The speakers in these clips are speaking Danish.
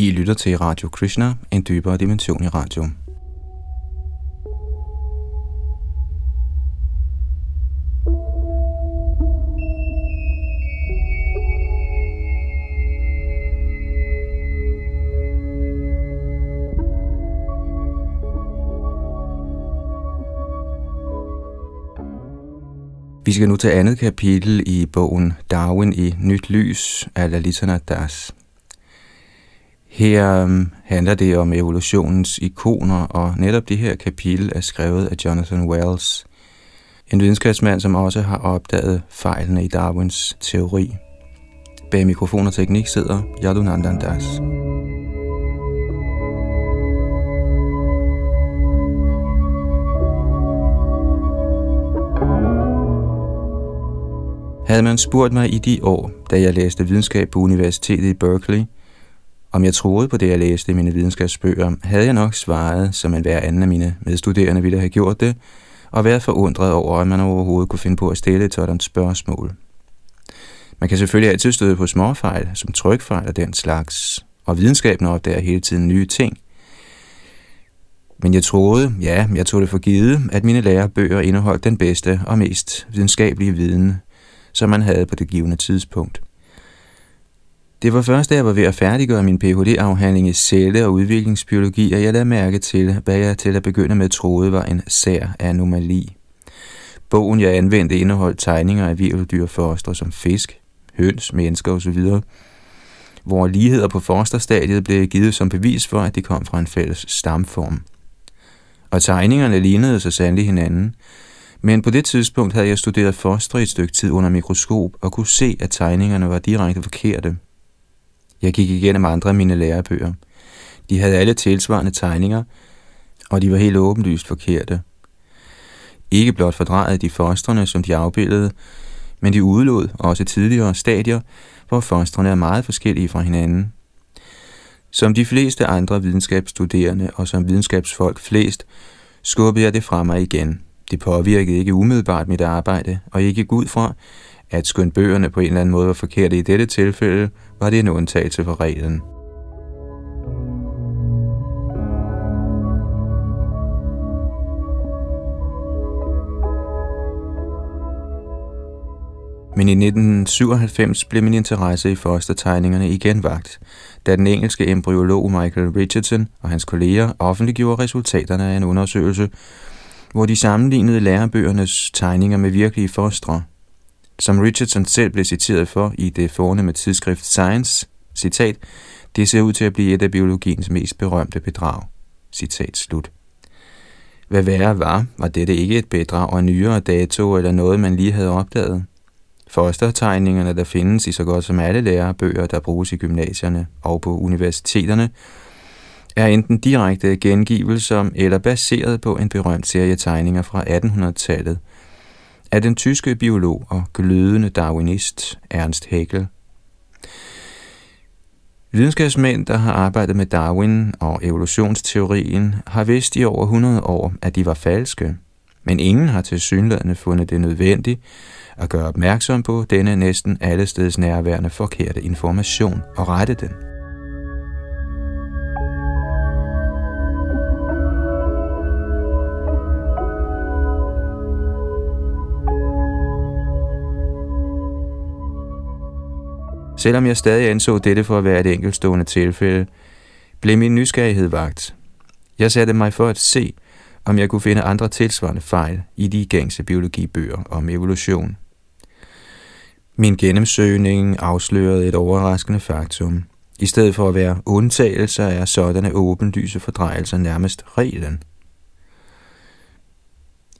I lytter til Radio Krishna, en dybere dimension i radio. Vi skal nu til andet kapitel i bogen Darwin i Nyt Lys af Lalitana Das. Her øhm, handler det om evolutionens ikoner, og netop det her kapitel er skrevet af Jonathan Wells, en videnskabsmand, som også har opdaget fejlene i Darwins teori. Bag mikrofon og teknik sidder Yadunandan Das. Havde man spurgt mig i de år, da jeg læste videnskab på universitetet i Berkeley, om jeg troede på det, jeg læste i mine videnskabsbøger, havde jeg nok svaret, som en hver anden af mine medstuderende ville have gjort det, og været forundret over, at man overhovedet kunne finde på at stille et sådan spørgsmål. Man kan selvfølgelig altid støde på småfejl, som trykfejl og den slags, og videnskaben opdager hele tiden nye ting. Men jeg troede, ja, jeg tog det for givet, at mine lærebøger indeholdt den bedste og mest videnskabelige viden, som man havde på det givende tidspunkt. Det var først, da jeg var ved at færdiggøre min Ph.D.-afhandling i celle- og udviklingsbiologi, at jeg lagde mærke til, hvad jeg til at begynde med troede var en sær anomali. Bogen, jeg anvendte, indeholdt tegninger af virveldyr foster som fisk, høns, mennesker osv., hvor ligheder på fosterstadiet blev givet som bevis for, at de kom fra en fælles stamform. Og tegningerne lignede så sandelig hinanden, men på det tidspunkt havde jeg studeret foster i et stykke tid under mikroskop og kunne se, at tegningerne var direkte forkerte. Jeg gik igennem andre af mine lærebøger. De havde alle tilsvarende tegninger, og de var helt åbenlyst forkerte. Ikke blot fordrejede de fostrene, som de afbildede, men de udelod også tidligere stadier, hvor fostrene er meget forskellige fra hinanden. Som de fleste andre videnskabsstuderende og som videnskabsfolk flest, skubbede jeg det fra mig igen. Det påvirkede ikke umiddelbart mit arbejde, og ikke gik ud fra, at skønt bøgerne på en eller anden måde var forkerte i dette tilfælde, var det en undtagelse for reglen. Men i 1997 blev min interesse i fostertegningerne igen vagt, da den engelske embryolog Michael Richardson og hans kolleger offentliggjorde resultaterne af en undersøgelse, hvor de sammenlignede lærebøgernes tegninger med virkelige fostre. Som Richardson selv blev citeret for i det fornemme tidsskrift Science, citat, det ser ud til at blive et af biologiens mest berømte bedrag. Citat slut. Hvad værre var, var dette ikke et bedrag af nyere dato eller noget, man lige havde opdaget. Fostertegningerne, der findes i så godt som alle lærebøger, der bruges i gymnasierne og på universiteterne, er enten direkte gengivelser eller baseret på en berømt serie tegninger fra 1800-tallet af den tyske biolog og glødende darwinist Ernst Haeckel. Videnskabsmænd, der har arbejdet med Darwin og evolutionsteorien, har vidst i over 100 år, at de var falske, men ingen har til synlædende fundet det nødvendigt at gøre opmærksom på denne næsten allesteds nærværende forkerte information og rette den. Selvom jeg stadig anså dette for at være et enkeltstående tilfælde, blev min nysgerrighed vagt. Jeg satte mig for at se, om jeg kunne finde andre tilsvarende fejl i de gængse biologibøger om evolution. Min gennemsøgning afslørede et overraskende faktum. I stedet for at være undtagelser er sådanne åbenlyse fordrejelser nærmest reglen.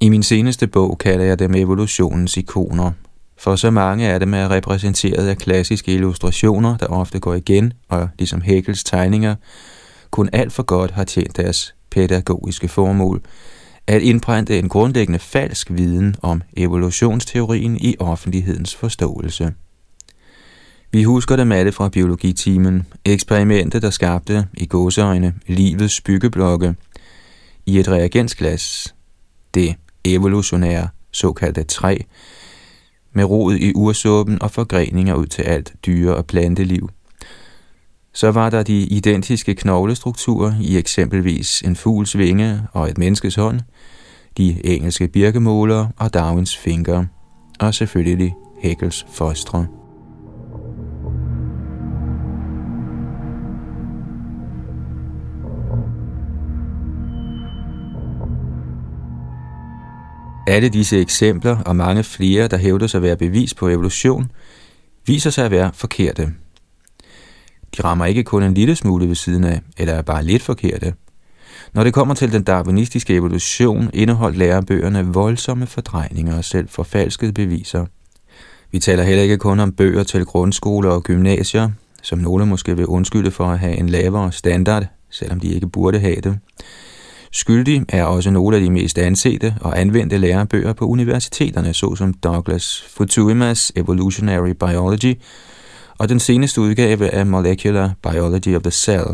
I min seneste bog kalder jeg dem evolutionens ikoner, for så mange af dem er repræsenteret af klassiske illustrationer, der ofte går igen, og ligesom Hegels tegninger, kun alt for godt har tjent deres pædagogiske formål, at indprænte en grundlæggende falsk viden om evolutionsteorien i offentlighedens forståelse. Vi husker dem alle fra biologitimen, eksperimentet, der skabte i gåseøjne livets byggeblokke. I et reagensglas, det evolutionære såkaldte træ, med rod i ursuppen og forgreninger ud til alt dyre- og planteliv. Så var der de identiske knoglestrukturer i eksempelvis en fugls vinge og et menneskes hånd, de engelske birkemåler og Darwins fingre, og selvfølgelig Haeckel's fostre. Alle disse eksempler og mange flere, der hævder sig at være bevis på evolution, viser sig at være forkerte. De rammer ikke kun en lille smule ved siden af, eller er bare lidt forkerte. Når det kommer til den darwinistiske evolution, indeholdt lærebøgerne voldsomme fordrejninger og selv forfalskede beviser. Vi taler heller ikke kun om bøger til grundskoler og gymnasier, som nogle måske vil undskylde for at have en lavere standard, selvom de ikke burde have det. Skyldig er også nogle af de mest ansete og anvendte lærebøger på universiteterne, såsom Douglas Futuimas Evolutionary Biology og den seneste udgave af Molecular Biology of the Cell,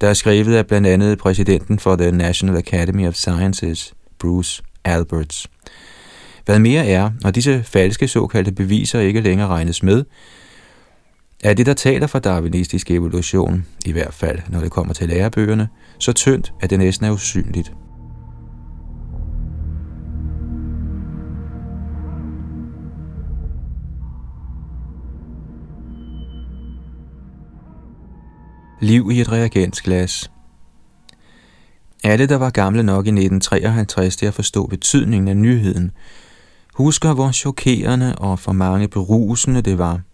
der er skrevet af blandt andet præsidenten for The National Academy of Sciences, Bruce Alberts. Hvad mere er, når disse falske såkaldte beviser ikke længere regnes med, er det, der taler for darwinistisk evolution, i hvert fald når det kommer til lærebøgerne, så tyndt, at det næsten er usynligt. Liv i et reagensglas Alle, der var gamle nok i 1953 til at forstå betydningen af nyheden, husker, hvor chokerende og for mange berusende det var –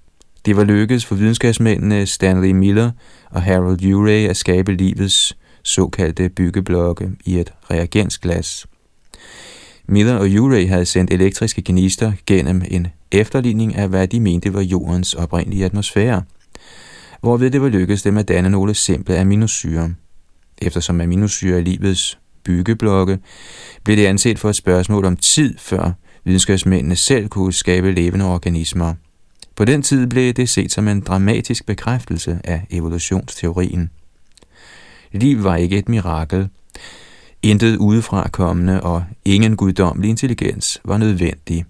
det var lykkedes for videnskabsmændene Stanley Miller og Harold Urey at skabe livets såkaldte byggeblokke i et reagensglas. Miller og Urey havde sendt elektriske gnister gennem en efterligning af, hvad de mente var jordens oprindelige atmosfære, hvorved det var lykkedes dem at danne nogle simple aminosyre. Eftersom aminosyre er livets byggeblokke, blev det anset for et spørgsmål om tid, før videnskabsmændene selv kunne skabe levende organismer. På den tid blev det set som en dramatisk bekræftelse af evolutionsteorien. Liv var ikke et mirakel. Intet udefra kommende og ingen guddommelig intelligens var nødvendig.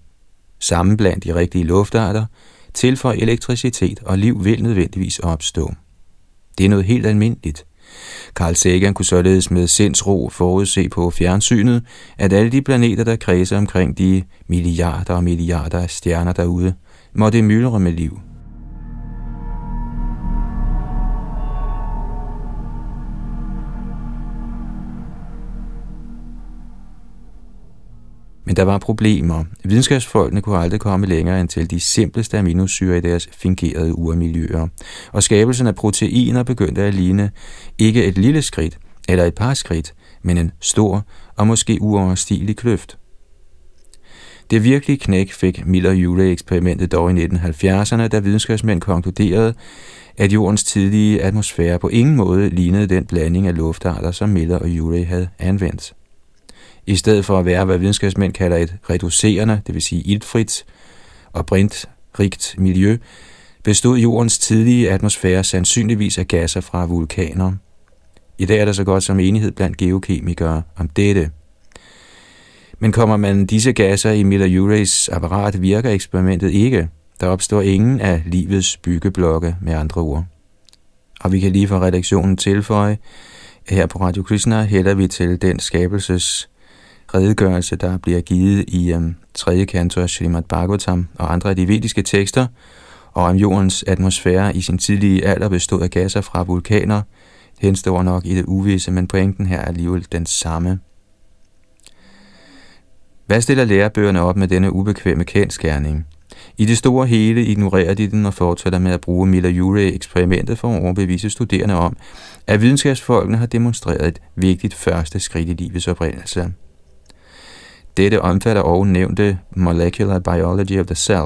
Sammen blandt de rigtige luftarter tilføj elektricitet og liv vil nødvendigvis opstå. Det er noget helt almindeligt. Carl Sagan kunne således med sindsro forudse på fjernsynet, at alle de planeter, der kredser omkring de milliarder og milliarder af stjerner derude, må det myldre med liv. Men der var problemer. Videnskabsfolkene kunne aldrig komme længere end til de simpleste aminosyre i deres fingerede urmiljøer, og skabelsen af proteiner begyndte at ligne ikke et lille skridt eller et par skridt, men en stor og måske uoverstigelig kløft. Det virkelige knæk fik Miller-Urey-eksperimentet dog i 1970'erne, da videnskabsmænd konkluderede, at jordens tidlige atmosfære på ingen måde lignede den blanding af luftarter, som Miller og Urey havde anvendt. I stedet for at være, hvad videnskabsmænd kalder et reducerende, det vil sige iltfrit og brintrigt miljø, bestod jordens tidlige atmosfære sandsynligvis af gasser fra vulkaner. I dag er der så godt som enighed blandt geokemikere om dette. Men kommer man disse gasser i Miller Ureys apparat, virker eksperimentet ikke. Der opstår ingen af livets byggeblokke med andre ord. Og vi kan lige fra redaktionen tilføje, at her på Radio Krishna hælder vi til den skabelses redegørelse, der bliver givet i øhm, um, 3. kanto af Srimad Bhagavatam og andre af de vediske tekster, og om jordens atmosfære i sin tidlige alder bestod af gasser fra vulkaner, henstår nok i det uvisse, men pointen her er alligevel den samme. Hvad stiller lærebøgerne op med denne ubekvemme kendskærning? I det store hele ignorerer de den og fortsætter med at bruge Miller Urey eksperimentet for at overbevise studerende om, at videnskabsfolkene har demonstreret et vigtigt første skridt i livets oprindelse. Dette omfatter og nævnte Molecular Biology of the Cell.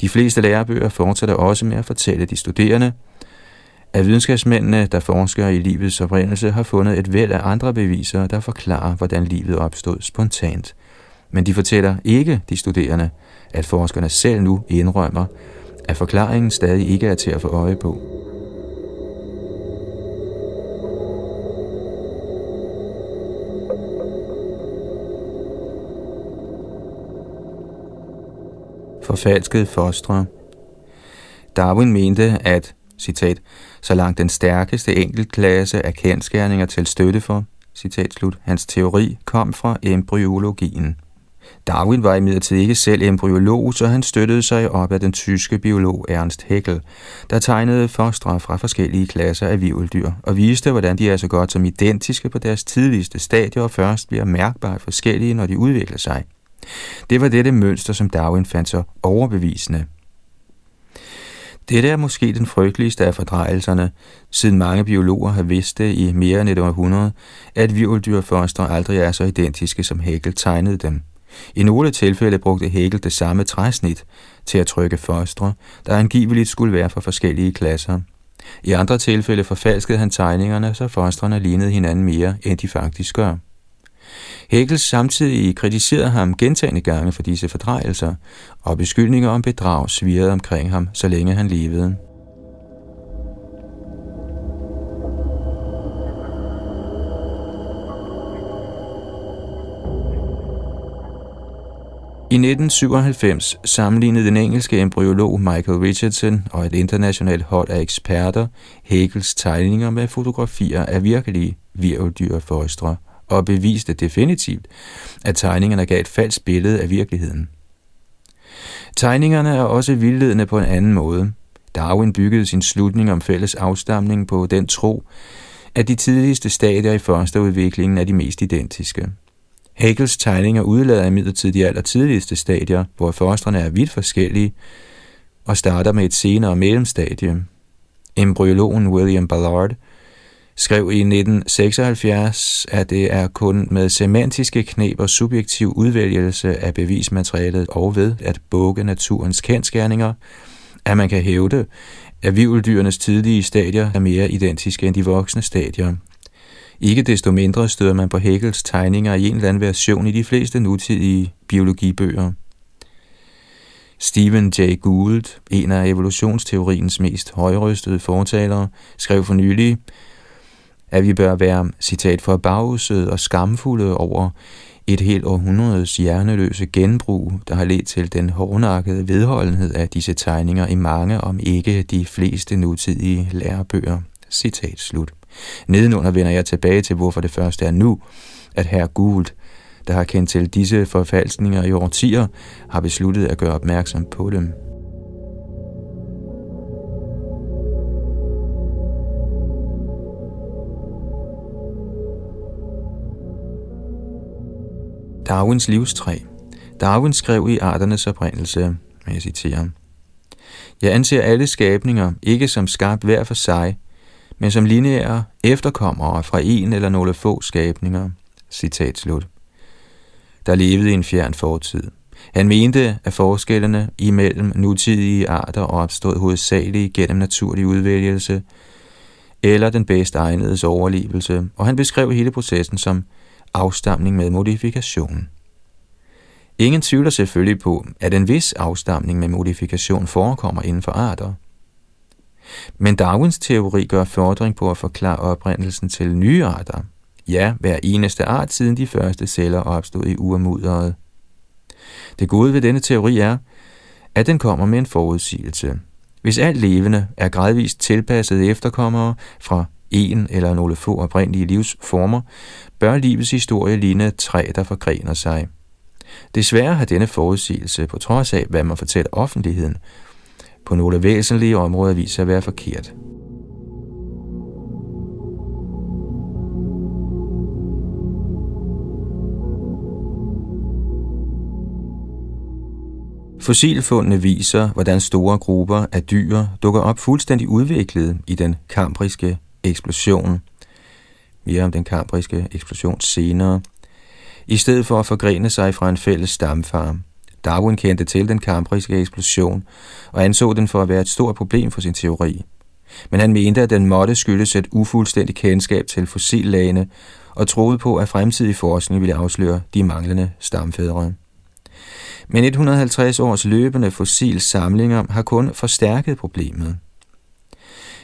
De fleste lærebøger fortsætter også med at fortælle de studerende, at videnskabsmændene, der forsker i livets oprindelse, har fundet et væld af andre beviser, der forklarer, hvordan livet opstod spontant. Men de fortæller ikke de studerende, at forskerne selv nu indrømmer, at forklaringen stadig ikke er til at få øje på. Forfalskede fostre Darwin mente, at citat, så langt den stærkeste enkeltklasse af kendskærninger til støtte for, citat slut, hans teori kom fra embryologien. Darwin var imidlertid ikke selv embryolog, så han støttede sig op af den tyske biolog Ernst Haeckel, der tegnede fostre fra forskellige klasser af virveldyr og viste, hvordan de er så godt som identiske på deres tidligste stadier og først bliver mærkbart forskellige, når de udvikler sig. Det var dette mønster, som Darwin fandt så overbevisende. Dette er måske den frygteligste af fordrejelserne, siden mange biologer har vidst det i mere end et århundrede, at viveldyrfostre aldrig er så identiske, som Hegel tegnede dem. I nogle tilfælde brugte Hegel det samme træsnit til at trykke fostre, der angiveligt skulle være for forskellige klasser. I andre tilfælde forfalskede han tegningerne, så fostrene lignede hinanden mere, end de faktisk gør. Hegel samtidig kritiserede ham gentagende gange for disse fordrejelser, og beskyldninger om bedrag svirrede omkring ham, så længe han levede. I 1997 sammenlignede den engelske embryolog Michael Richardson og et internationalt hold af eksperter Hegels tegninger med fotografier af virkelige virveldyrfostre og beviste definitivt, at tegningerne gav et falsk billede af virkeligheden. Tegningerne er også vildledende på en anden måde. Darwin byggede sin slutning om fælles afstamning på den tro, at de tidligste stadier i fosterudviklingen er de mest identiske. Hegels tegninger udlader imidlertid de allertidligste stadier, hvor fostrene er vidt forskellige, og starter med et senere mellemstadie. Embryologen William Ballard skrev i 1976, at det er kun med semantiske knep og subjektiv udvælgelse af bevismaterialet og ved at bukke naturens kendskærninger, at man kan hævde, at viveldyrenes tidlige stadier er mere identiske end de voksne stadier. Ikke desto mindre støder man på Hegels tegninger i en eller anden version i de fleste nutidige biologibøger. Stephen Jay Gould, en af evolutionsteoriens mest højrystede fortalere, skrev for nylig, at vi bør være, citat, for og skamfulde over et helt århundredes hjerneløse genbrug, der har ledt til den hårdnakkede vedholdenhed af disse tegninger i mange, om ikke de fleste nutidige lærebøger. Citat slut. Nedenunder vender jeg tilbage til, hvorfor det første er nu, at herr Gould, der har kendt til disse forfalskninger i årtier, har besluttet at gøre opmærksom på dem. Darwins livstræ. Darwin skrev i Arternes oprindelse, jeg citerer, Jeg anser alle skabninger ikke som skabt hver for sig, men som lineære efterkommere fra en eller nogle få skabninger. Citat slut. Der levede i en fjern fortid. Han mente, at forskellene imellem nutidige arter opstod hovedsageligt gennem naturlig udvælgelse eller den bedst egnedes overlevelse, og han beskrev hele processen som afstamning med modifikation. Ingen tvivler selvfølgelig på, at en vis afstamning med modifikation forekommer inden for arter. Men Darwins teori gør fordring på at forklare oprindelsen til nye arter. Ja, hver eneste art siden de første celler opstod i urmudderet. Det gode ved denne teori er, at den kommer med en forudsigelse. Hvis alt levende er gradvist tilpasset efterkommere fra en eller nogle få oprindelige livsformer, bør livets historie ligne et træ, der forgrener sig. Desværre har denne forudsigelse, på trods af hvad man fortæller offentligheden, på nogle væsentlige områder viser sig at være forkert. Fossilfundene viser, hvordan store grupper af dyr dukker op fuldstændig udviklet i den kambriske eksplosion. Mere om den kambriske eksplosion senere. I stedet for at forgrene sig fra en fælles stamfarm. Darwin kendte til den kambriske eksplosion og anså den for at være et stort problem for sin teori. Men han mente, at den måtte skyldes et ufuldstændigt kendskab til fossillagene og troede på, at fremtidig forskning ville afsløre de manglende stamfædre. Men 150 års løbende fossilsamlinger har kun forstærket problemet.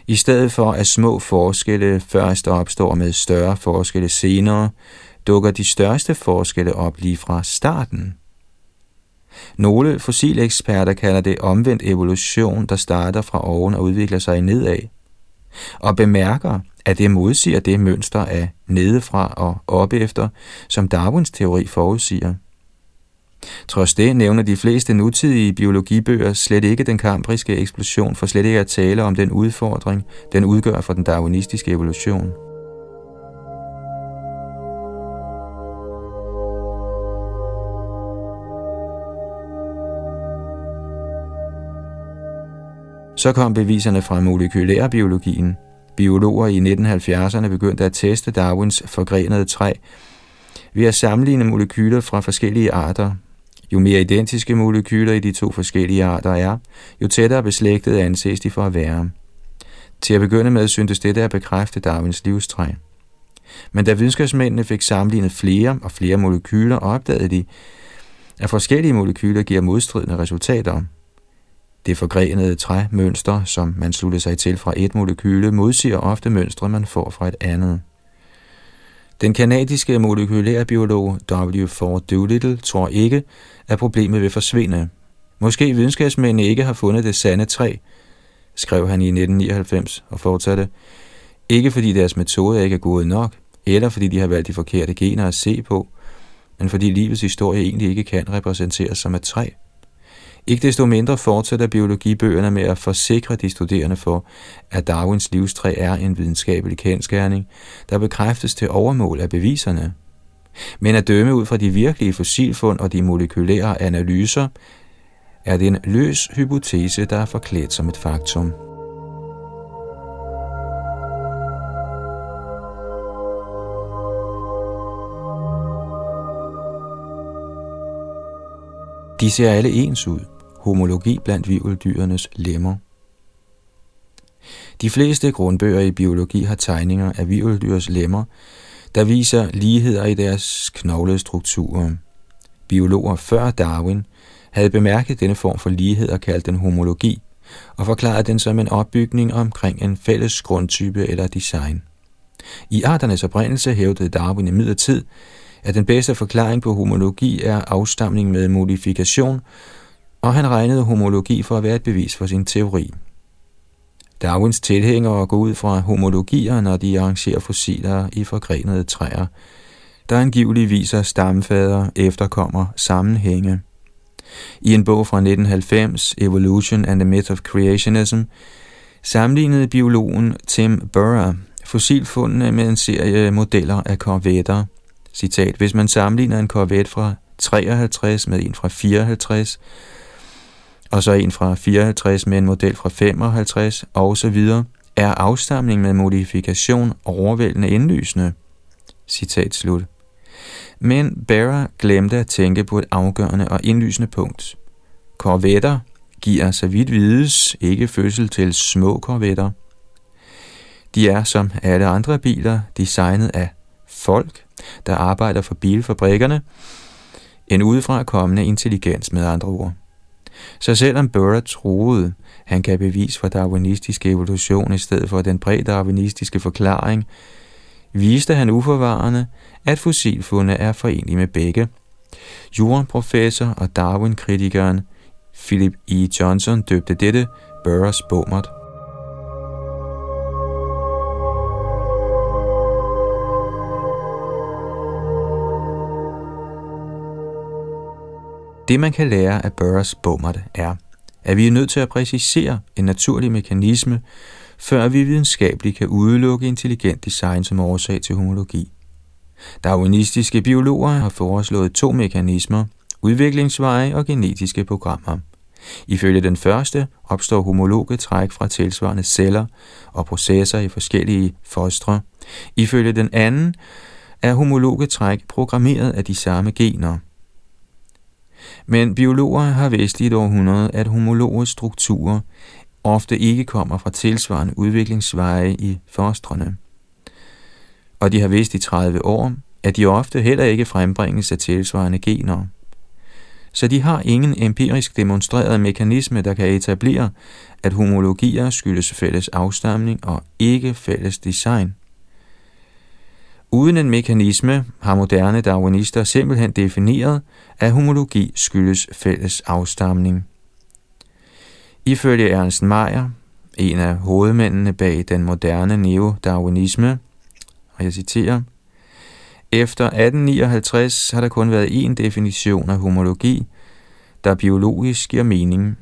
I stedet for at små forskelle først opstår med større forskelle senere, dukker de største forskelle op lige fra starten. Nogle fossileksperter kalder det omvendt evolution, der starter fra oven og udvikler sig nedad, og bemærker, at det modsiger det mønster af nedefra og op efter, som Darwins teori forudsiger. Trods det nævner de fleste nutidige biologibøger slet ikke den kambriske eksplosion, for slet ikke at tale om den udfordring, den udgør for den darwinistiske evolution. Så kom beviserne fra molekylærbiologien. Biologer i 1970'erne begyndte at teste Darwins forgrenede træ ved at sammenligne molekyler fra forskellige arter. Jo mere identiske molekyler i de to forskellige arter er, jo tættere beslægtet anses de for at være. Til at begynde med syntes dette at bekræfte Darwins livstræ. Men da videnskabsmændene fik sammenlignet flere og flere molekyler, opdagede de, at forskellige molekyler giver modstridende resultater – det forgrenede træmønster, som man slutter sig til fra et molekyle, modsiger ofte mønstre, man får fra et andet. Den kanadiske molekylærbiolog W. Ford Doolittle tror ikke, at problemet vil forsvinde. Måske videnskabsmændene ikke har fundet det sande træ, skrev han i 1999 og fortsatte. Ikke fordi deres metoder ikke er gode nok, eller fordi de har valgt de forkerte gener at se på, men fordi livets historie egentlig ikke kan repræsenteres som et træ. Ikke desto mindre fortsætter biologibøgerne med at forsikre de studerende for, at Darwins livstræ er en videnskabelig kendskærning, der bekræftes til overmål af beviserne. Men at dømme ud fra de virkelige fossilfund og de molekylære analyser, er det en løs hypotese, der er forklædt som et faktum. De ser alle ens ud homologi blandt viveldyrenes lemmer. De fleste grundbøger i biologi har tegninger af viveldyrs lemmer, der viser ligheder i deres knoglestrukturer. Biologer før Darwin havde bemærket denne form for lighed og kaldt den homologi, og forklaret den som en opbygning omkring en fælles grundtype eller design. I arternes oprindelse hævdede Darwin i at den bedste forklaring på homologi er afstamning med modifikation, og han regnede homologi for at være et bevis for sin teori. Darwins tilhængere går ud fra homologier, når de arrangerer fossiler i forgrenede træer, der angiveligt viser stamfader, efterkommer, sammenhænge. I en bog fra 1990, Evolution and the Myth of Creationism, sammenlignede biologen Tim Burr fossilfundene med en serie modeller af korvetter. Citat, hvis man sammenligner en korvet fra 53 med en fra 54, og så en fra 54 med en model fra 55 og så videre, er afstamning med modifikation overvældende indlysende. Citat slut. Men Barra glemte at tænke på et afgørende og indlysende punkt. Korvetter giver, så vidt vides, ikke fødsel til små korvetter. De er, som alle andre biler, designet af folk, der arbejder for bilfabrikkerne, en udefra kommende intelligens med andre ord. Så selvom Burra troede, han kan bevise for darwinistisk evolution i stedet for den prædarwinistiske forklaring, viste han uforvarende, at fossilfunde er forenlige med begge. Juraprofessor og Darwin-kritikeren Philip E. Johnson døbte dette Burras bommert. Det man kan lære af Burrs bommert er, at vi er nødt til at præcisere en naturlig mekanisme, før vi videnskabeligt kan udelukke intelligent design som årsag til homologi. Darwinistiske biologer har foreslået to mekanismer, udviklingsveje og genetiske programmer. Ifølge den første opstår homologe træk fra tilsvarende celler og processer i forskellige fostre. Ifølge den anden er homologe træk programmeret af de samme gener – men biologer har vist i et århundrede, at homologe strukturer ofte ikke kommer fra tilsvarende udviklingsveje i fostrene. Og de har vist i 30 år, at de ofte heller ikke frembringes af tilsvarende gener. Så de har ingen empirisk demonstreret mekanisme, der kan etablere, at homologier skyldes fælles afstamning og ikke fælles design. Uden en mekanisme har moderne darwinister simpelthen defineret, at homologi skyldes fælles afstamning. Ifølge Ernst Mayr, en af hovedmændene bag den moderne neo-darwinisme, og jeg citerer, efter 1859 har der kun været én definition af homologi, der biologisk giver mening.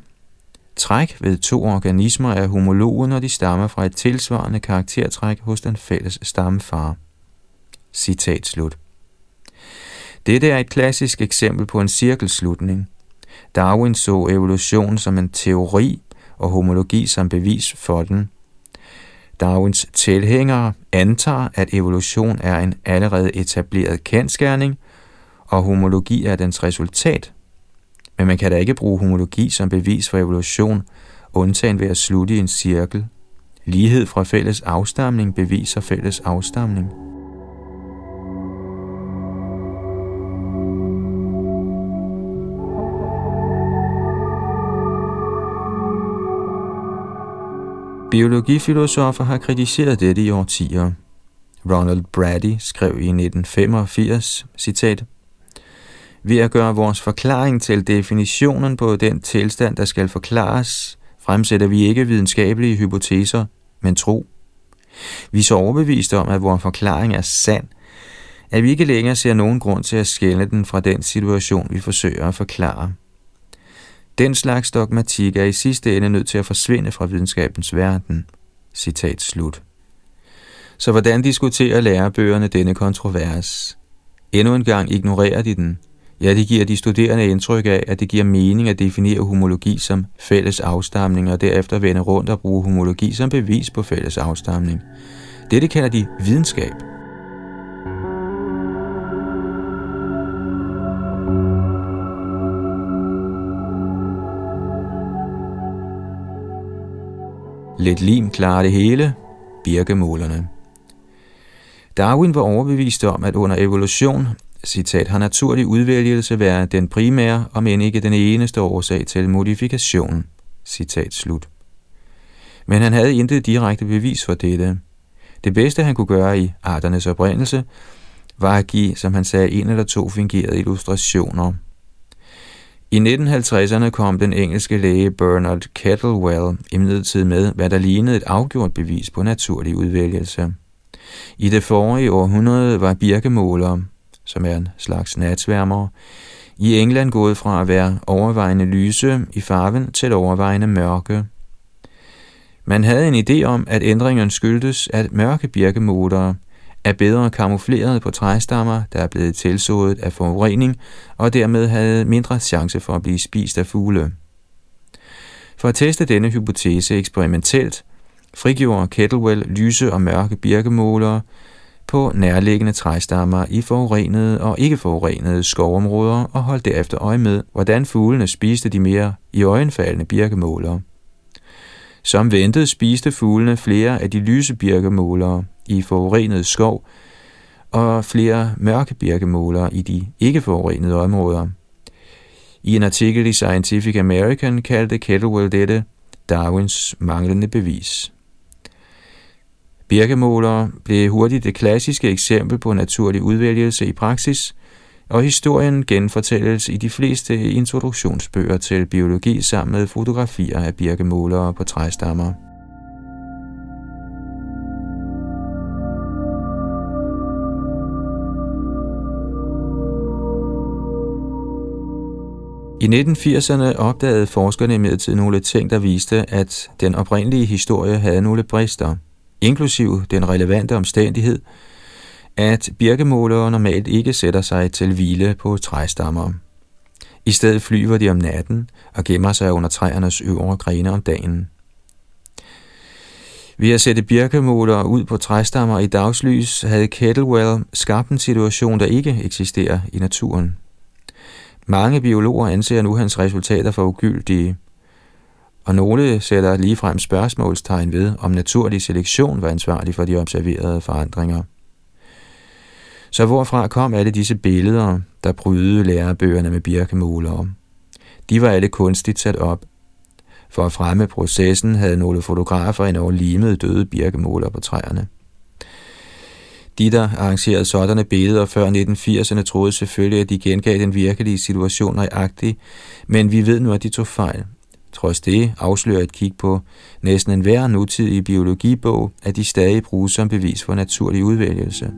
Træk ved to organismer er homologe, når de stammer fra et tilsvarende karaktertræk hos den fælles stammefar. Citat slut. Dette er et klassisk eksempel på en cirkelslutning. Darwin så evolution som en teori og homologi som bevis for den. Darwins tilhængere antager, at evolution er en allerede etableret kendskærning, og homologi er dens resultat. Men man kan da ikke bruge homologi som bevis for evolution, undtagen ved at slutte i en cirkel. Lighed fra fælles afstamning beviser fælles afstamning. Biologifilosofer har kritiseret dette i årtier. Ronald Brady skrev i 1985, citat, Ved at gøre vores forklaring til definitionen på den tilstand, der skal forklares, fremsætter vi ikke videnskabelige hypoteser, men tro. Vi er så overbeviste om, at vores forklaring er sand, at vi ikke længere ser nogen grund til at skælne den fra den situation, vi forsøger at forklare. Den slags dogmatik er i sidste ende nødt til at forsvinde fra videnskabens verden. Citat slut. Så hvordan diskuterer lærebøgerne denne kontrovers? Endnu en gang ignorerer de den. Ja, det giver de studerende indtryk af, at det giver mening at definere homologi som fælles afstamning, og derefter vende rundt og bruge homologi som bevis på fælles afstamning. Dette kalder de videnskab. Lidt lim klarer det hele. Birkemålerne. Darwin var overbevist om, at under evolution, citat, har naturlig udvælgelse været den primære, om end ikke den eneste årsag til modifikation. Citat slut. Men han havde intet direkte bevis for dette. Det bedste, han kunne gøre i arternes oprindelse, var at give, som han sagde, en eller to fingerede illustrationer – i 1950'erne kom den engelske læge Bernard Kettlewell imidlertid med, hvad der lignede et afgjort bevis på naturlig udvælgelse. I det forrige århundrede var birkemåler, som er en slags natsværmer, i England gået fra at være overvejende lyse i farven til overvejende mørke. Man havde en idé om, at ændringen skyldtes, at mørke birkemålere er bedre kamufleret på træstammer, der er blevet tilsået af forurening, og dermed havde mindre chance for at blive spist af fugle. For at teste denne hypotese eksperimentelt, frigjorde Kettlewell lyse og mørke birkemålere på nærliggende træstammer i forurenede og ikke forurenede skovområder og holdt derefter øje med, hvordan fuglene spiste de mere i øjenfaldende birkemålere. Som ventet spiste fuglene flere af de lyse birkemålere, i forurenet skov og flere mørke birkemåler i de ikke forurenede områder. I en artikel i Scientific American kaldte Kettlewell dette Darwins manglende bevis. Birkemåler blev hurtigt det klassiske eksempel på naturlig udvælgelse i praksis, og historien genfortælles i de fleste introduktionsbøger til biologi sammen med fotografier af birkemålere på træstammer. I 1980'erne opdagede forskerne imidlertid nogle ting, der viste, at den oprindelige historie havde nogle brister, inklusiv den relevante omstændighed, at birkemålere normalt ikke sætter sig til hvile på træstammer. I stedet flyver de om natten og gemmer sig under træernes øvre grene om dagen. Ved at sætte birkemålere ud på træstammer i dagslys havde Kettlewell skabt en situation, der ikke eksisterer i naturen. Mange biologer anser nu hans resultater for ugyldige, og nogle sætter ligefrem spørgsmålstegn ved, om naturlig selektion var ansvarlig for de observerede forandringer. Så hvorfra kom alle disse billeder, der brydede lærebøgerne med birkemålere? De var alle kunstigt sat op. For at fremme processen havde nogle fotografer endnu limet døde birkemåler på træerne. De, der arrangerede sådanne billeder før 1980'erne, troede selvfølgelig, at de gengav den virkelige situation nøjagtigt, men vi ved nu, at de tog fejl. Trods det afslører et kig på næsten enhver nutidig biologibog, at de stadig bruges som bevis for naturlig udvælgelse.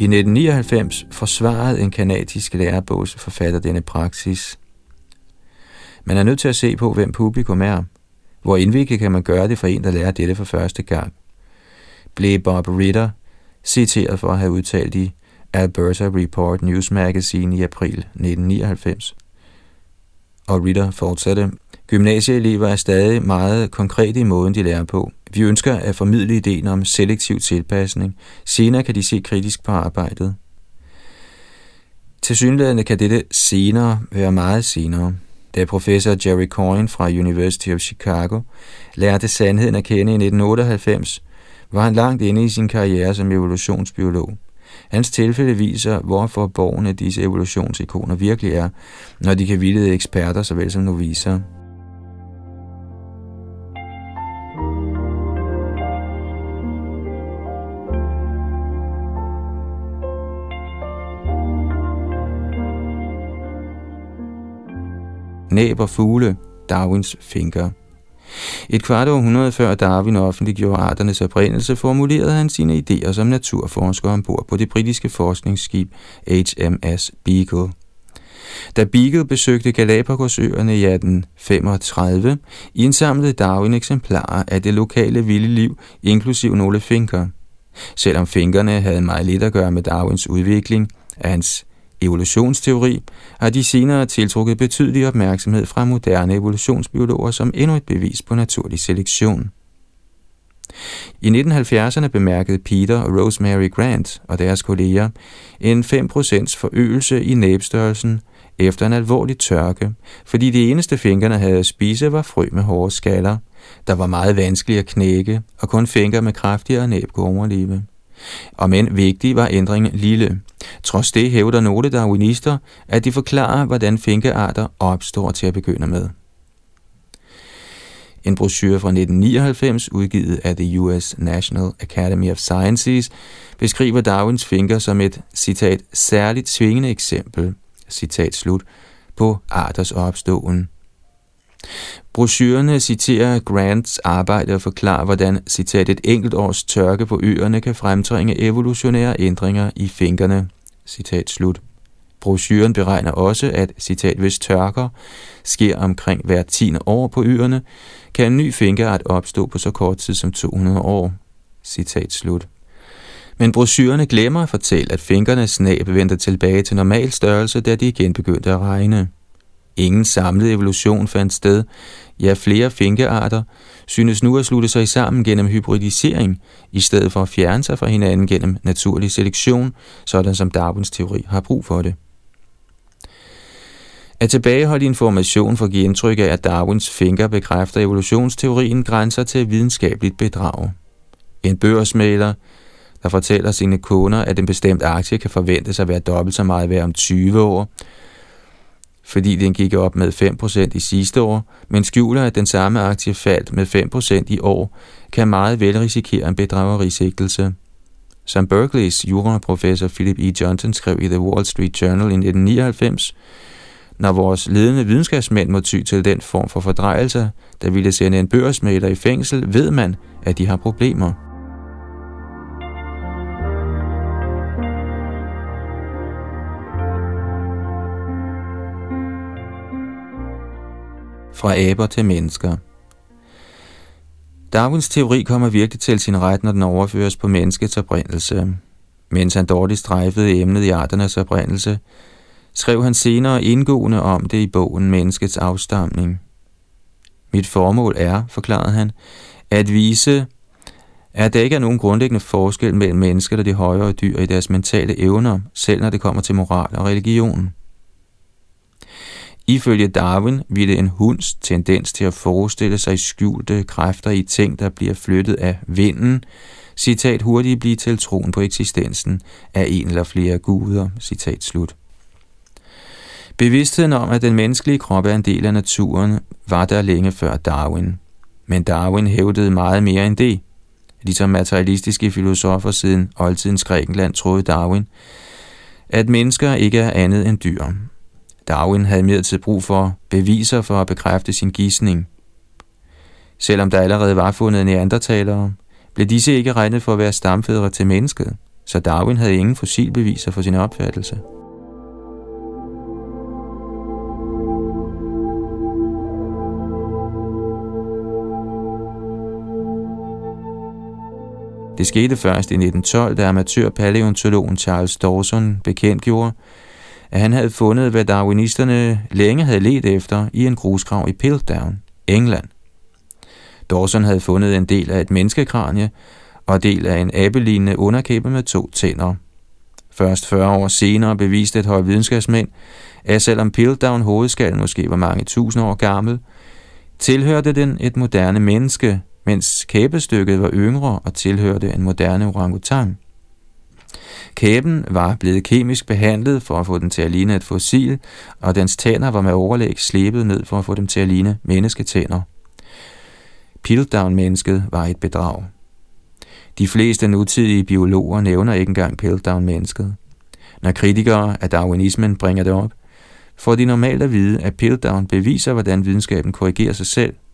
I 1999 forsvarede en kanadisk lærebogsforfatter denne praksis. Man er nødt til at se på, hvem publikum er. Hvor indviklet kan man gøre det for en, der lærer dette for første gang? Blev Bob Ritter citeret for at have udtalt i Alberta Report News Magazine i april 1999. Og Ritter fortsatte, Gymnasieelever er stadig meget konkrete i måden, de lærer på. Vi ønsker at formidle ideen om selektiv tilpasning. Senere kan de se kritisk på arbejdet. Tilsyneladende kan dette senere være meget senere. Da professor Jerry Coyne fra University of Chicago lærte sandheden at kende i 1998, var han langt inde i sin karriere som evolutionsbiolog. Hans tilfælde viser, hvor forborgende disse evolutionsikoner virkelig er, når de kan vildede eksperter såvel som noviser. Næb og fugle, Darwins finker. Et kvart århundrede før Darwin offentliggjorde arternes oprindelse, formulerede han sine idéer som naturforsker ombord på det britiske forskningsskib HMS Beagle. Da Beagle besøgte Galapagosøerne i 1835, indsamlede Darwin eksemplarer af det lokale vilde liv, inklusiv nogle finker. Selvom finkerne havde meget lidt at gøre med Darwins udvikling af hans evolutionsteori, har de senere tiltrukket betydelig opmærksomhed fra moderne evolutionsbiologer som endnu et bevis på naturlig selektion. I 1970'erne bemærkede Peter og Rosemary Grant og deres kolleger en 5% forøgelse i næbstørrelsen efter en alvorlig tørke, fordi det eneste fingrene havde at spise var frø med hårde skaller, der var meget vanskelige at knække, og kun fingre med kraftigere næb kunne overleve. Og men vigtig var ændringen lille. Trods det hævder nogle darwinister, at de forklarer, hvordan finkearter opstår til at begynde med. En brochure fra 1999, udgivet af The US National Academy of Sciences, beskriver Darwins finker som et, citat, særligt svingende eksempel, citat slut, på arters opståen. Brochurerne citerer Grants arbejde og forklarer, hvordan citat, et enkelt års tørke på øerne kan fremtvinge evolutionære ændringer i finkerne. Citat slut. Brochuren beregner også, at citat, hvis tørker sker omkring hver 10. år på øerne, kan en ny finkeart opstå på så kort tid som 200 år. Citat slut. Men brochurerne glemmer at fortælle, at finkernes snab vendte tilbage til normal størrelse, da de igen begyndte at regne. Ingen samlet evolution fandt sted. Ja, flere finkearter synes nu at slutte sig sammen gennem hybridisering, i stedet for at fjerne sig fra hinanden gennem naturlig selektion, sådan som Darwins teori har brug for det. At tilbageholde information for at give indtryk af, at Darwins finker bekræfter evolutionsteorien grænser til videnskabeligt bedrag. En børsmaler, der fortæller sine kunder, at en bestemt aktie kan forventes at være dobbelt så meget værd om 20 år, fordi den gik op med 5% i sidste år, men skjuler, at den samme aktie faldt med 5% i år, kan meget vel risikere en bedragerisigtelse. Som Berkeleys juraprofessor Philip E. Johnson skrev i The Wall Street Journal i 1999, når vores ledende videnskabsmænd må ty til den form for fordrejelser, der ville sende en børsmælder i fængsel, ved man, at de har problemer. Fra aber til mennesker. Darwins teori kommer virkelig til sin ret, når den overføres på menneskets oprindelse. Mens han dårligt strejfede emnet i arternes oprindelse, skrev han senere indgående om det i bogen Menneskets afstamning. Mit formål er, forklarede han, at vise, at der ikke er nogen grundlæggende forskel mellem mennesker og de højere dyr i deres mentale evner, selv når det kommer til moral og religion. Ifølge Darwin ville en hunds tendens til at forestille sig skjulte kræfter i ting, der bliver flyttet af vinden, citat hurtigt blive til troen på eksistensen af en eller flere guder, citat slut. Bevidstheden om, at den menneskelige krop er en del af naturen, var der længe før Darwin. Men Darwin hævdede meget mere end det. Ligesom materialistiske filosofer siden oldtidens Grækenland troede Darwin, at mennesker ikke er andet end dyr. Darwin havde imidlertid til brug for beviser for at bekræfte sin gidsning. Selvom der allerede var fundet neandertalere, blev disse ikke regnet for at være stamfædre til mennesket, så Darwin havde ingen fossilbeviser for sin opfattelse. Det skete først i 1912, da amatørpaleontologen Charles Dawson bekendtgjorde, at han havde fundet, hvad darwinisterne længe havde let efter i en grusgrav i Piltdown, England. Dawson havde fundet en del af et menneskekranie og del af en abelignende underkæbe med to tænder. Først 40 år senere beviste et hold videnskabsmænd, at selvom Piltdown hovedskallen måske var mange tusind år gammel, tilhørte den et moderne menneske, mens kæbestykket var yngre og tilhørte en moderne orangutang. Kæben var blevet kemisk behandlet for at få den til at ligne et fossil, og dens tænder var med overlæg slebet ned for at få dem til at ligne mennesketænder. Piltdown-mennesket var et bedrag. De fleste nutidige biologer nævner ikke engang Piltdown-mennesket. Når kritikere af darwinismen bringer det op, får de normalt at vide, at Piltdown beviser, hvordan videnskaben korrigerer sig selv –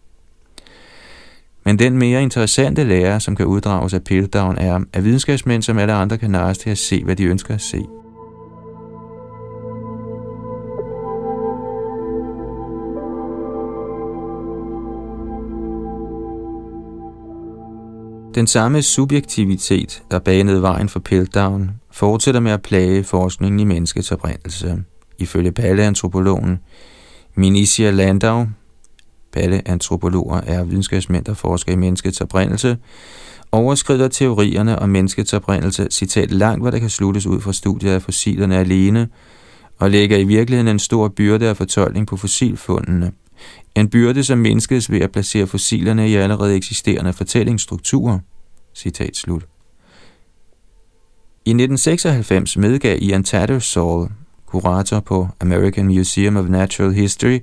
men den mere interessante lære, som kan uddrages af Piltdown, er, at videnskabsmænd som alle andre kan narres til at se, hvad de ønsker at se. Den samme subjektivitet, der banede vejen for Piltdown, fortsætter med at plage forskningen i menneskets oprindelse. Ifølge paleantropologen Minicia Landau Paleantropologer er videnskabsmænd, der forsker i menneskets oprindelse, overskrider teorierne om menneskets oprindelse, citat, langt hvad der kan sluttes ud fra studiet af fossilerne alene, og lægger i virkeligheden en stor byrde af fortolkning på fossilfundene. En byrde, som menneskes ved at placere fossilerne i allerede eksisterende fortællingsstrukturer. Citat slut. I 1996 medgav Ian Tattersall, kurator på American Museum of Natural History,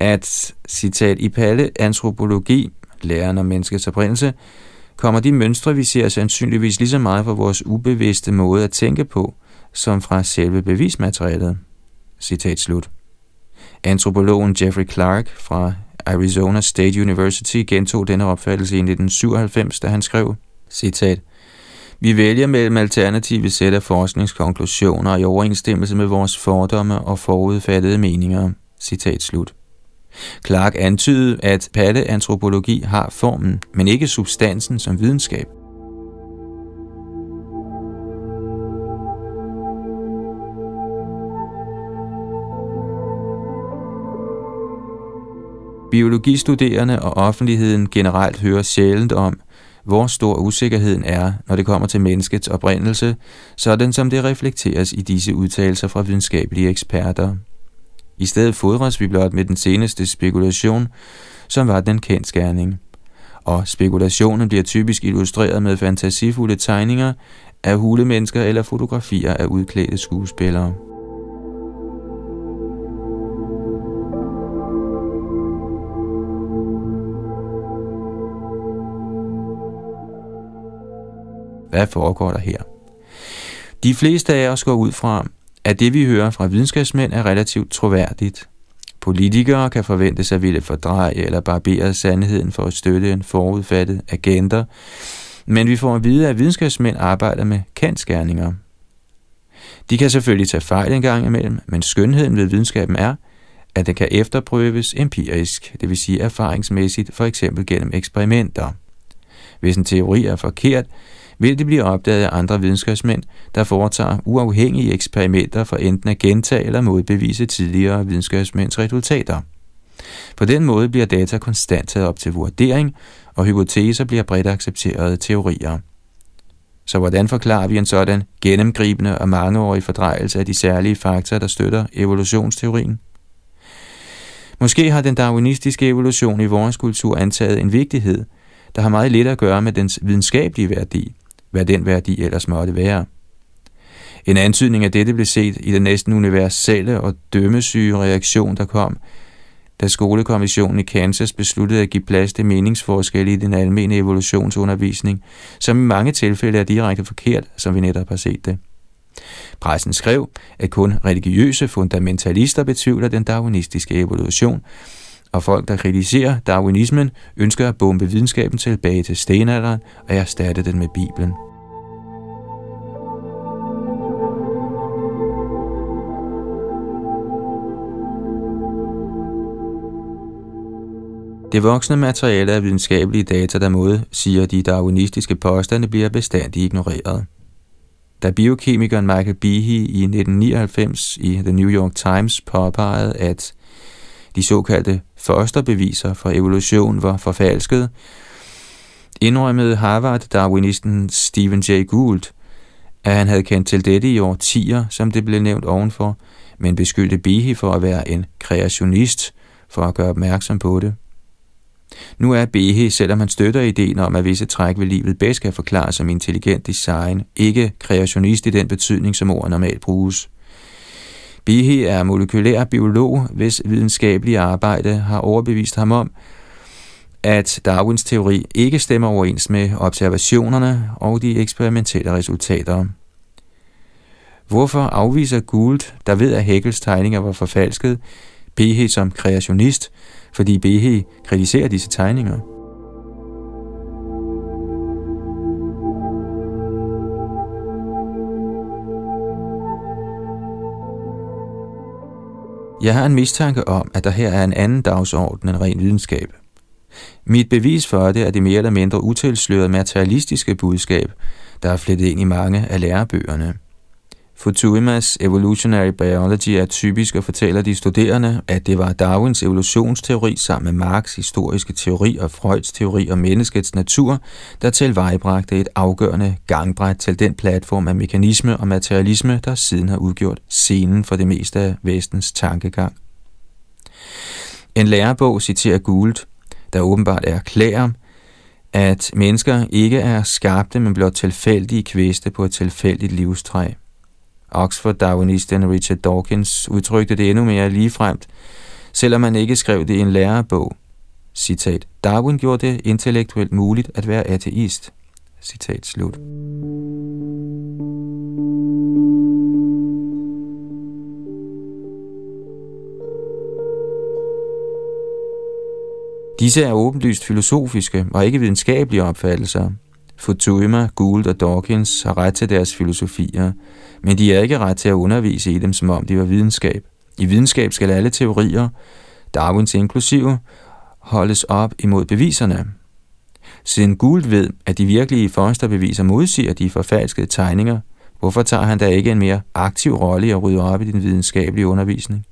at, citat, i palle antropologi, læren om menneskets oprindelse, kommer de mønstre, vi ser sandsynligvis lige så meget fra vores ubevidste måde at tænke på, som fra selve bevismaterialet. Citat slut. Antropologen Jeffrey Clark fra Arizona State University gentog denne opfattelse i 1997, da han skrev, citat, vi vælger mellem alternative sæt af forskningskonklusioner i overensstemmelse med vores fordomme og forudfattede meninger. Citat slut. Clark antydede, at paleantropologi har formen, men ikke substansen som videnskab. Biologistuderende og offentligheden generelt hører sjældent om, hvor stor usikkerheden er, når det kommer til menneskets oprindelse, sådan som det reflekteres i disse udtalelser fra videnskabelige eksperter. I stedet fodres vi blot med den seneste spekulation, som var den kendskærning. Og spekulationen bliver typisk illustreret med fantasifulde tegninger af hulemennesker eller fotografier af udklædte skuespillere. Hvad foregår der her? De fleste af os går ud fra, at det, vi hører fra videnskabsmænd, er relativt troværdigt. Politikere kan forventes at ville fordreje eller barbere sandheden for at støtte en forudfattet agenda, men vi får at vide, at videnskabsmænd arbejder med kendskærninger. De kan selvfølgelig tage fejl en gang imellem, men skønheden ved videnskaben er, at den kan efterprøves empirisk, det vil sige erfaringsmæssigt, for eksempel gennem eksperimenter. Hvis en teori er forkert, vil det blive opdaget af andre videnskabsmænd, der foretager uafhængige eksperimenter for enten at gentage eller modbevise tidligere videnskabsmænds resultater. På den måde bliver data konstant taget op til vurdering, og hypoteser bliver bredt accepterede teorier. Så hvordan forklarer vi en sådan gennemgribende og mangeårig fordrejelse af de særlige faktorer, der støtter evolutionsteorien? Måske har den darwinistiske evolution i vores kultur antaget en vigtighed, der har meget lidt at gøre med dens videnskabelige værdi, hvad den værdi ellers måtte være. En antydning af dette blev set i den næsten universelle og dømmesyge reaktion, der kom, da skolekommissionen i Kansas besluttede at give plads til meningsforskelle i den almindelige evolutionsundervisning, som i mange tilfælde er direkte forkert, som vi netop har set det. Pressen skrev, at kun religiøse fundamentalister betvivler den darwinistiske evolution, og folk, der kritiserer darwinismen, ønsker at bombe videnskaben tilbage til stenalderen og erstatte den med Bibelen. Det voksne materiale af videnskabelige data, der måde siger, de darwinistiske påstande bliver bestandig ignoreret. Da biokemikeren Michael Behe i 1999 i The New York Times påpegede, at de såkaldte fosterbeviser for evolution var forfalsket, indrømmede Harvard-darwinisten Stephen Jay Gould, at han havde kendt til dette i årtier, som det blev nævnt ovenfor, men beskyldte Behe for at være en kreationist for at gøre opmærksom på det. Nu er Behe, selvom han støtter ideen om, at visse træk ved livet bedst kan forklares som intelligent design, ikke kreationist i den betydning, som ordet normalt bruges. Behe er molekylær biolog, hvis videnskabelige arbejde har overbevist ham om, at Darwins teori ikke stemmer overens med observationerne og de eksperimentelle resultater. Hvorfor afviser Gould, der ved at Hegels tegninger var forfalsket, Behe som kreationist, fordi Behe kritiserer disse tegninger. Jeg har en mistanke om, at der her er en anden dagsorden end ren videnskab. Mit bevis for det er det mere eller mindre utilslørede materialistiske budskab, der er flettet ind i mange af lærebøgerne – Futuimas Evolutionary Biology er typisk og fortæller de studerende, at det var Darwins evolutionsteori sammen med Marx' historiske teori og Freuds teori om menneskets natur, der tilvejebragte et afgørende gangbræt til den platform af mekanisme og materialisme, der siden har udgjort scenen for det meste af vestens tankegang. En lærebog citerer Gould, der åbenbart erklærer, at mennesker ikke er skabte, men blot tilfældige kvæste på et tilfældigt livstræ. Oxford-darwinisten Richard Dawkins udtrykte det endnu mere ligefremt, selvom man ikke skrev det i en lærebog. Citat, Darwin gjorde det intellektuelt muligt at være ateist. Citat slut. Disse er åbenlyst filosofiske og ikke videnskabelige opfattelser, Futuyma, Gould og Dawkins har ret til deres filosofier, men de er ikke ret til at undervise i dem, som om de var videnskab. I videnskab skal alle teorier, Darwins inklusive, holdes op imod beviserne. Siden Gould ved, at de virkelige fosterbeviser modsiger de forfalskede tegninger, hvorfor tager han da ikke en mere aktiv rolle i at rydde op i den videnskabelige undervisning?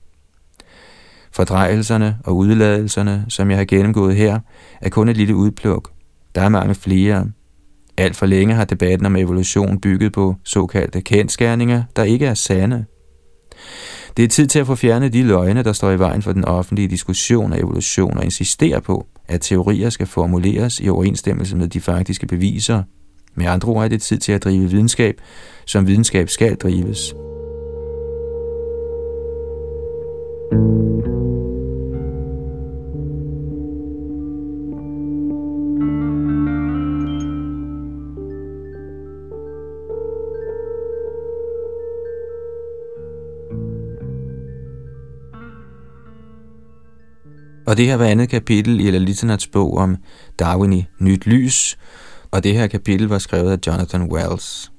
Fordrejelserne og udladelserne, som jeg har gennemgået her, er kun et lille udpluk. Der er mange flere, alt for længe har debatten om evolution bygget på såkaldte kendskærninger, der ikke er sande. Det er tid til at få fjernet de løgne, der står i vejen for den offentlige diskussion af evolution og insistere på, at teorier skal formuleres i overensstemmelse med de faktiske beviser. Med andre ord er det tid til at drive videnskab, som videnskab skal drives. Og det her var andet kapitel i Lalitanats bog om Darwin i Nyt Lys, og det her kapitel var skrevet af Jonathan Wells.